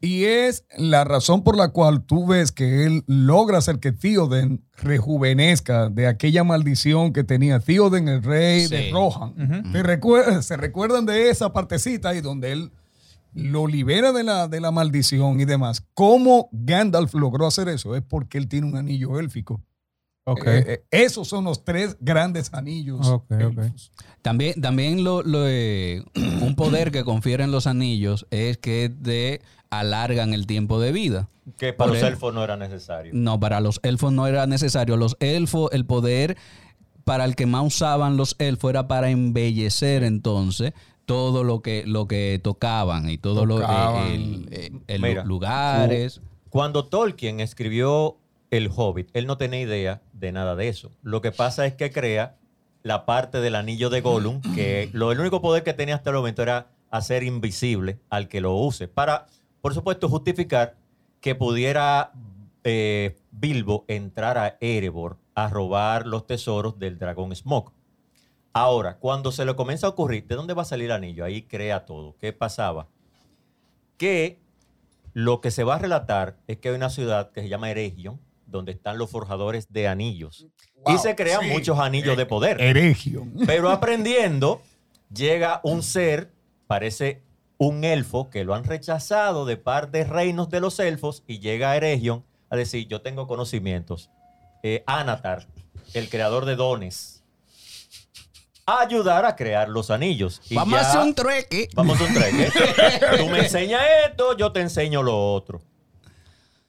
Y es la razón por la cual tú ves que él logra hacer que Theoden rejuvenezca de aquella maldición que tenía Theoden, el rey de. Rohan. Ujú. ¿Se, recuer- se recuerdan de esa partecita ahí donde él lo libera de la, de la maldición y demás? ¿Cómo Gandalf logró hacer eso? Es porque él tiene un anillo élfico. Ok. Eh, eh, esos son los tres grandes anillos. Ok, ok. élficos. También, también lo, lo, eh, un poder que confieren los anillos es que te alargan el tiempo de vida. Que para Por los el- elfos no era necesario. No, para los elfos no era necesario. Los elfos, el poder para el que más usaban los elfos era para embellecer entonces todo lo que, lo que tocaban y todos los. Mira, lugares. Cuando Tolkien escribió El Hobbit, él no tenía idea de nada de eso. Lo que pasa es que crea la parte del anillo de Gollum, que lo, el único poder que tenía hasta el momento era hacer invisible al que lo use. Para, por supuesto, justificar que pudiera eh, Bilbo entrar a Erebor a robar los tesoros del dragón Smoke. Ahora, cuando se le comienza a ocurrir, ¿de dónde va a salir el anillo? Ahí crea todo. ¿Qué pasaba? Que lo que se va a relatar es que hay una ciudad que se llama Eregion, donde están los forjadores de anillos. y se crean sí. muchos anillos de poder. Heregio. Pero aprendiendo, llega un ser, parece un elfo, que lo han rechazado de par de reinos de los elfos, y llega a Eregion a decir, yo tengo conocimientos. eh, Anatar, el creador de dones, a ayudar a crear los anillos. Y Vamos a hacer un trueque. Vamos a un treque. Tú me enseñas esto, yo te enseño lo otro.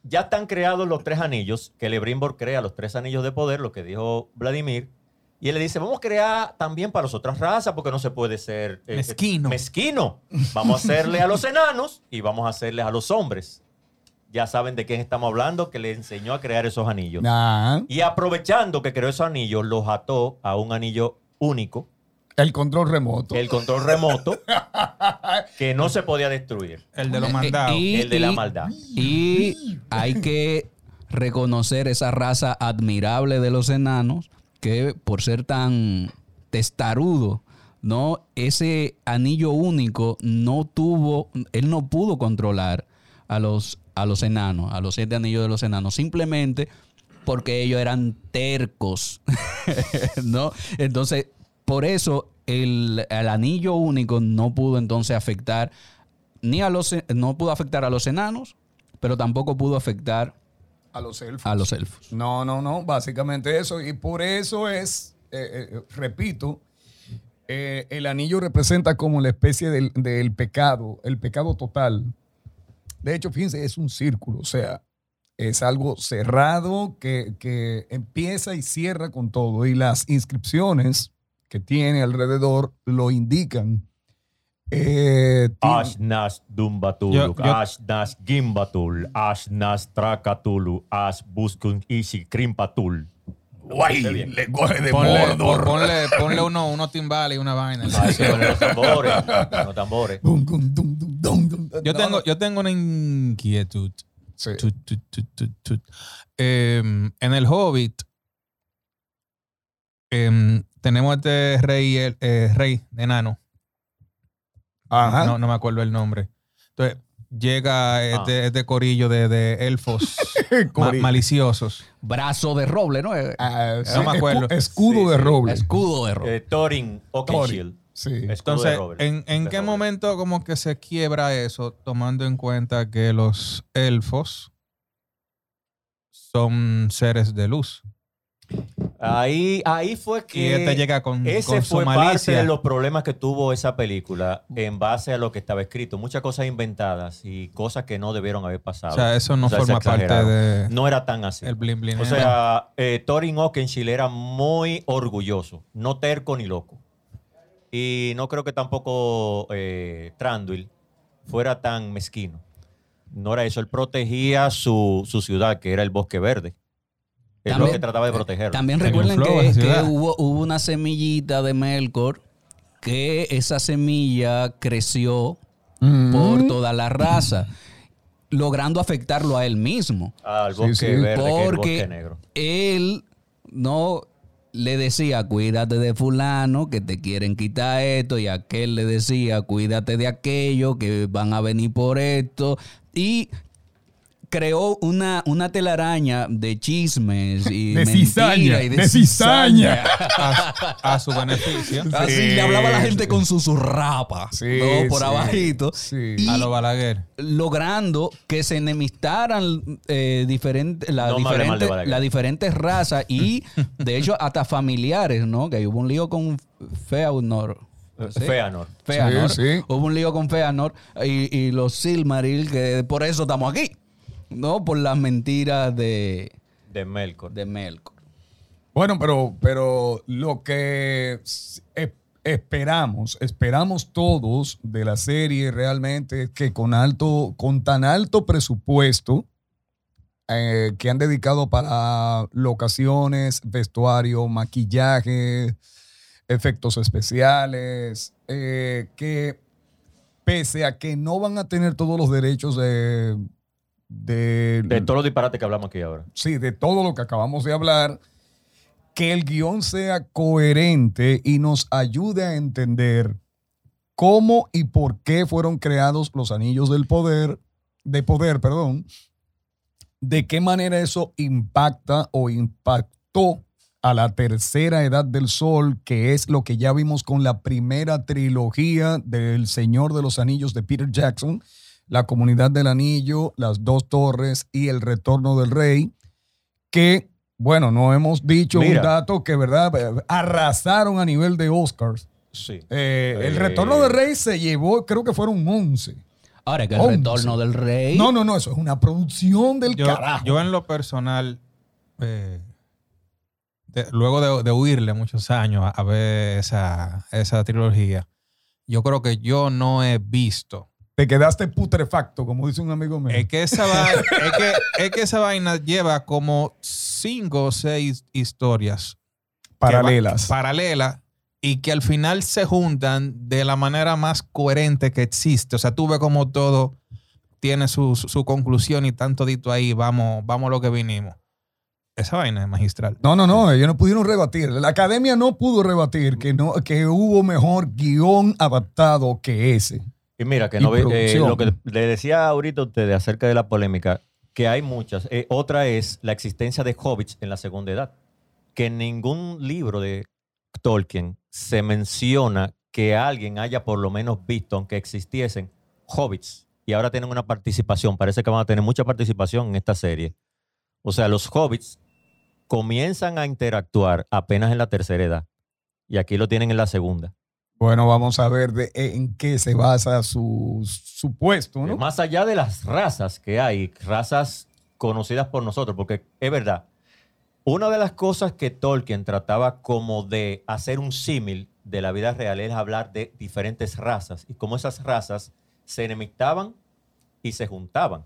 Ya están creados los tres anillos, que Lebrimbor crea los tres anillos de poder, lo que dijo Vladimir. Y él le dice, vamos a crear también para las otras razas, porque no se puede ser eh, Mezquino. mezquino. Vamos a hacerle a los enanos y vamos a hacerles a los hombres. Ya saben de quién estamos hablando, que le enseñó a crear esos anillos. Nah, Y aprovechando que creó esos anillos, los ató a un anillo único, el control remoto. el control remoto, que no se podía destruir. El de los Eh, mandados. y- El de la y- maldad. Y hay que reconocer esa raza admirable de los enanos que por ser tan testarudo, no ese anillo único no tuvo, él no pudo controlar a los a los enanos, a los siete anillos de los enanos, simplemente porque ellos eran tercos, ¿no? Entonces, por eso el, el anillo único no pudo entonces afectar ni a los no pudo afectar a los enanos, pero tampoco pudo afectar a los elfos. a los elfos. No, no, no, básicamente eso. Y por eso es, eh, eh, repito, eh, el anillo representa como la especie del, del pecado, el pecado total. De hecho, fíjense, es un círculo, o sea, es algo cerrado que, que empieza y cierra con todo. Y las inscripciones que tiene alrededor lo indican. Eh, Ashnas Dumbatulu, Ashnas Gimbatul, Ashnas Trakatulu, Ash Buskun Ishi Krimpatul. Guay, lenguaje de Ponle, Mordor. ponle, ponle uno, unos timbales y una vaina. Ay, sí, los tambores, los tambores. Yo tengo, yo tengo una inquietud. Sí. Tut, tut, tut, tut, tut. Em, en el Hobbit em, tenemos este rey, el, eh, rey enano. Ajá. No, no me acuerdo el nombre. Entonces llega este, este corillo de, de elfos ma- maliciosos. Brazo de roble, ¿no? Eh, Ah, sí, No me acuerdo. escu- Escudo Sí, de sí. roble. Escudo de roble. Eh, Thorin Oakenshield. Sí. Escudo de Entonces, roble. ¿en, en qué roble. momento como que se quiebra eso, tomando en cuenta que los elfos son seres de luz? Ahí, ahí fue Y que este llega con, ese con su fue parte de los problemas que tuvo esa película en base a lo que estaba escrito. Muchas cosas inventadas y cosas que no debieron haber pasado. O sea, eso no O sea, se forma parte de no era tan así. el blin blin. O sea, eh, Thorin Oakenshield era muy orgulloso, no terco ni loco. Y no creo que tampoco eh, Tranduil fuera tan mezquino. No era eso. Él protegía su, su ciudad, que era el Bosque Verde. Es lo También- que trataba de protegerlo. También Tenía recuerden flow que, hubo, hubo una semillita de Melkor que esa semilla creció Mm. por toda la raza, logrando afectarlo a él mismo. Al Sí, Bosque sí. Verde, que es el Porque Bosque Negro. él no le decía, cuídate de fulano, que te quieren quitar esto, y aquel le decía, cuídate de aquello, que van a venir por esto. Y creó una, una telaraña de chismes y De mentira cizaña, y de cizaña. a, a su beneficio. Así Sí. le hablaba a la gente con susurrapa, Sí, ¿no? por sí, abajito. sí. Y A lo Balaguer. logrando que se enemistaran eh, diferente- la No diferente- las diferentes razas y de hecho hasta familiares, ¿no? Que hubo un lío con Feanor. ¿sí? Feanor. Feanor. Sí, sí. Hubo un lío con Feanor y, y los Silmaril, que por eso estamos aquí, ¿no? Por las mentiras de, De Melkor. de Melkor. Bueno, pero, pero lo que esperamos, esperamos todos de la serie realmente es que con alto, con tan alto presupuesto eh, que han dedicado para locaciones, vestuario, maquillaje, efectos especiales, eh, que pese a que no van a tener todos los derechos de, de, De todos los disparates que hablamos aquí ahora. sí, de todo lo que acabamos de hablar, que el guion sea coherente y nos ayude a entender cómo y por qué fueron creados los anillos del poder, de poder, perdón, de qué manera eso impacta o impactó a la tercera edad del sol, que es lo que ya vimos con la primera trilogía del Señor de los Anillos de Peter Jackson, la comunidad del anillo, las dos torres y el retorno del rey, que Bueno, no hemos dicho Mira. un dato que, ¿verdad? Arrasaron a nivel de Oscars. Sí. Eh, el Eh. retorno del rey se llevó, creo que fueron 11. Ahora que el retorno del rey. No, no, no, eso es una producción del Yo, carajo. yo en lo personal, eh, de- luego de, de huirle muchos años a, a ver esa, esa trilogía, yo creo que yo no he visto. Te quedaste putrefacto, como dice un amigo mío. Es que esa, va- es que, es que esa vaina lleva como cinco o seis historias Paralelas. paralelas y que al final se juntan de la manera más coherente que existe. O sea, tú ves como todo tiene su, su- su conclusión y tanto dito ahí, vamos, vamos a lo que vinimos. Esa vaina es magistral. No, no, no, ellos no pudieron rebatir. La academia no pudo rebatir que, no, que hubo mejor guion adaptado que ese. Y mira, que Y no eh, lo que le decía ahorita a ustedes acerca de la polémica, que hay muchas. Eh, otra es la existencia de hobbits en la segunda edad. Que en ningún libro de Tolkien se menciona que alguien haya por lo menos visto, aunque existiesen, hobbits. Y ahora tienen una participación. Parece que van a tener mucha participación en esta serie. O sea, los hobbits comienzan a interactuar apenas en la tercera edad. Y aquí lo tienen en la segunda. Bueno, vamos a ver de, en qué se basa su, su puesto, ¿no? Más allá de las razas que hay, razas conocidas por nosotros, porque es verdad, una de las cosas que Tolkien trataba como de hacer un símil de la vida real es hablar de diferentes razas y cómo esas razas se enemistaban y se juntaban,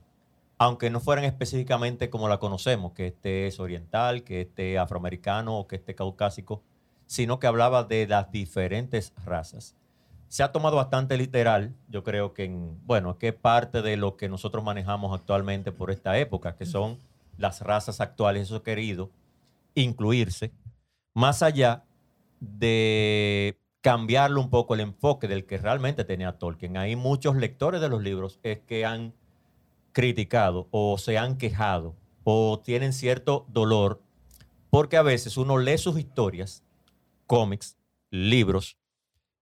aunque no fueran específicamente como la conocemos, que este es oriental, que este es afroamericano o que este es caucásico, sino que hablaba de las diferentes razas se ha tomado bastante literal, yo creo que, en, bueno, que parte de lo que nosotros manejamos actualmente por esta época, que son las razas actuales, eso querido, incluirse, más allá de cambiarle un poco el enfoque del que realmente tenía Tolkien. Hay muchos lectores de los libros es que han criticado o se han quejado o tienen cierto dolor porque a veces uno lee sus historias, cómics, libros,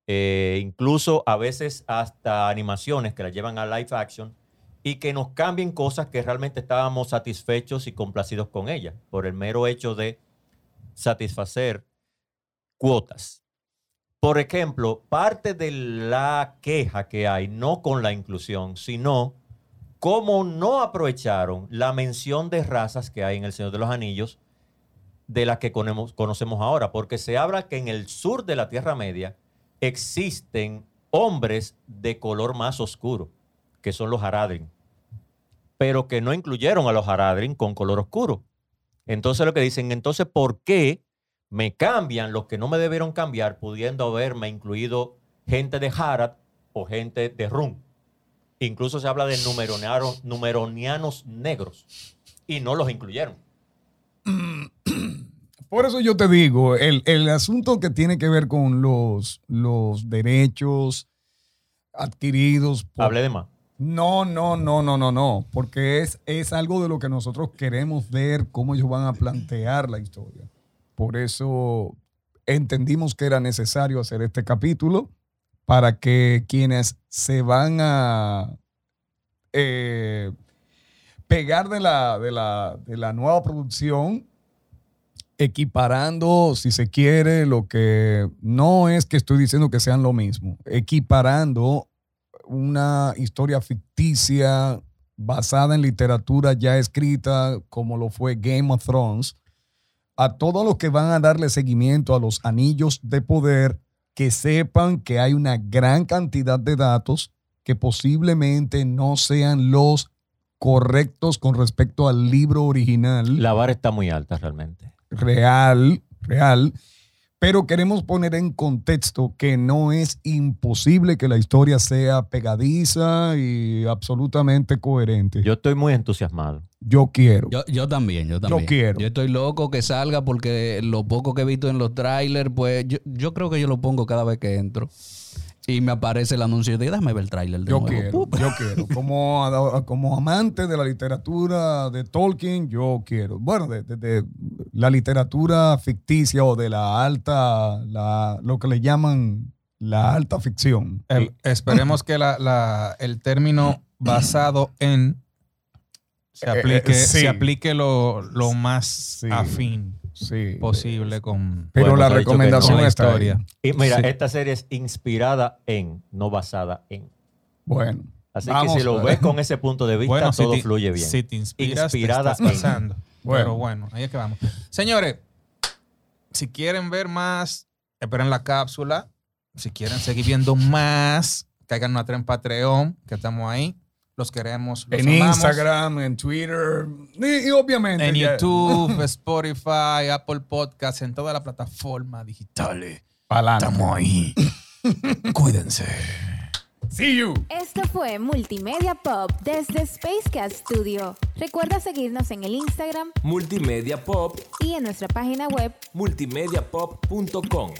eh, incluso a veces hasta animaciones que las llevan a live action y que nos cambien cosas que realmente estábamos satisfechos y complacidos con ellas por el mero hecho de satisfacer cuotas. Por ejemplo, parte de la queja que hay, no con la inclusión, sino cómo no aprovecharon la mención de razas que hay en El Señor de los Anillos de las que conocemos ahora, porque se habla que en el sur de la Tierra Media existen hombres de color más oscuro, que son los Haradrim, pero que no incluyeron a los Haradrim con color oscuro. Entonces lo que dicen, entonces, ¿por qué me cambian los que no me debieron cambiar, pudiendo haberme incluido gente de Harad o gente de Rum? Incluso se habla de numeronianos, numeronianos negros y no los incluyeron. Por eso yo te digo, el, el asunto que tiene que ver con los, los derechos adquiridos. por- Hablé de más. No, no, no, no, no, no, porque es, es algo de lo que nosotros queremos ver, cómo ellos van a plantear la historia. Por eso entendimos que era necesario hacer este capítulo para que quienes se van a eh, pegar de la, de, la, de la nueva producción, equiparando, si se quiere, lo que no es que estoy diciendo que sean lo mismo, equiparando una historia ficticia basada en literatura ya escrita, como lo fue Game of Thrones, a todos los que van a darle seguimiento a los anillos de poder, que sepan que hay una gran cantidad de datos que posiblemente no sean los correctos con respecto al libro original La vara está muy alta realmente. Real, real, pero queremos poner en contexto que no es imposible que la historia sea pegadiza y absolutamente coherente. Yo, Yo estoy muy entusiasmado. quiero. Yo, yo también, yo también. quiero. Yo estoy loco que salga porque lo poco que he visto en los trailers, pues yo, yo creo que yo lo pongo cada vez que entro. Y me aparece el anuncio de déjame ver el trailer de Yo nuevo. quiero, Pup. yo quiero. Como, como amante de la literatura de Tolkien, yo quiero. Bueno, de, de- de la literatura ficticia o de la alta, la, lo que le llaman la alta ficción. Eh, esperemos que la- la- el término basado en se aplique, Eh, sí. se aplique lo, lo más Sí. afín Sí. posible con Pero Bueno, la recomendación la ahí. historia. Y mira, Sí. esta serie es inspirada en, no basada en. Bueno. Así vamos que si lo ves con ese punto de vista, Bueno, si todo te, fluye bien. Si te inspiras, Inspirada te estás en. pasando. Bueno. Pero bueno, ahí es que vamos. Señores, si quieren ver más, esperen la cápsula. Si quieren seguir viendo más, caigan a en Patreon, que estamos ahí. Los queremos. Los En amamos. Instagram, en Twitter y, y obviamente En ya- YouTube, Spotify, Apple Podcasts, en todas las plataformas digitales. Estamos ahí. Cuídense. See you. Esto fue Multimedia Pop desde Spacecast Studio. Recuerda seguirnos en el Instagram Multimedia Pop, y en nuestra página web multimediapop.com.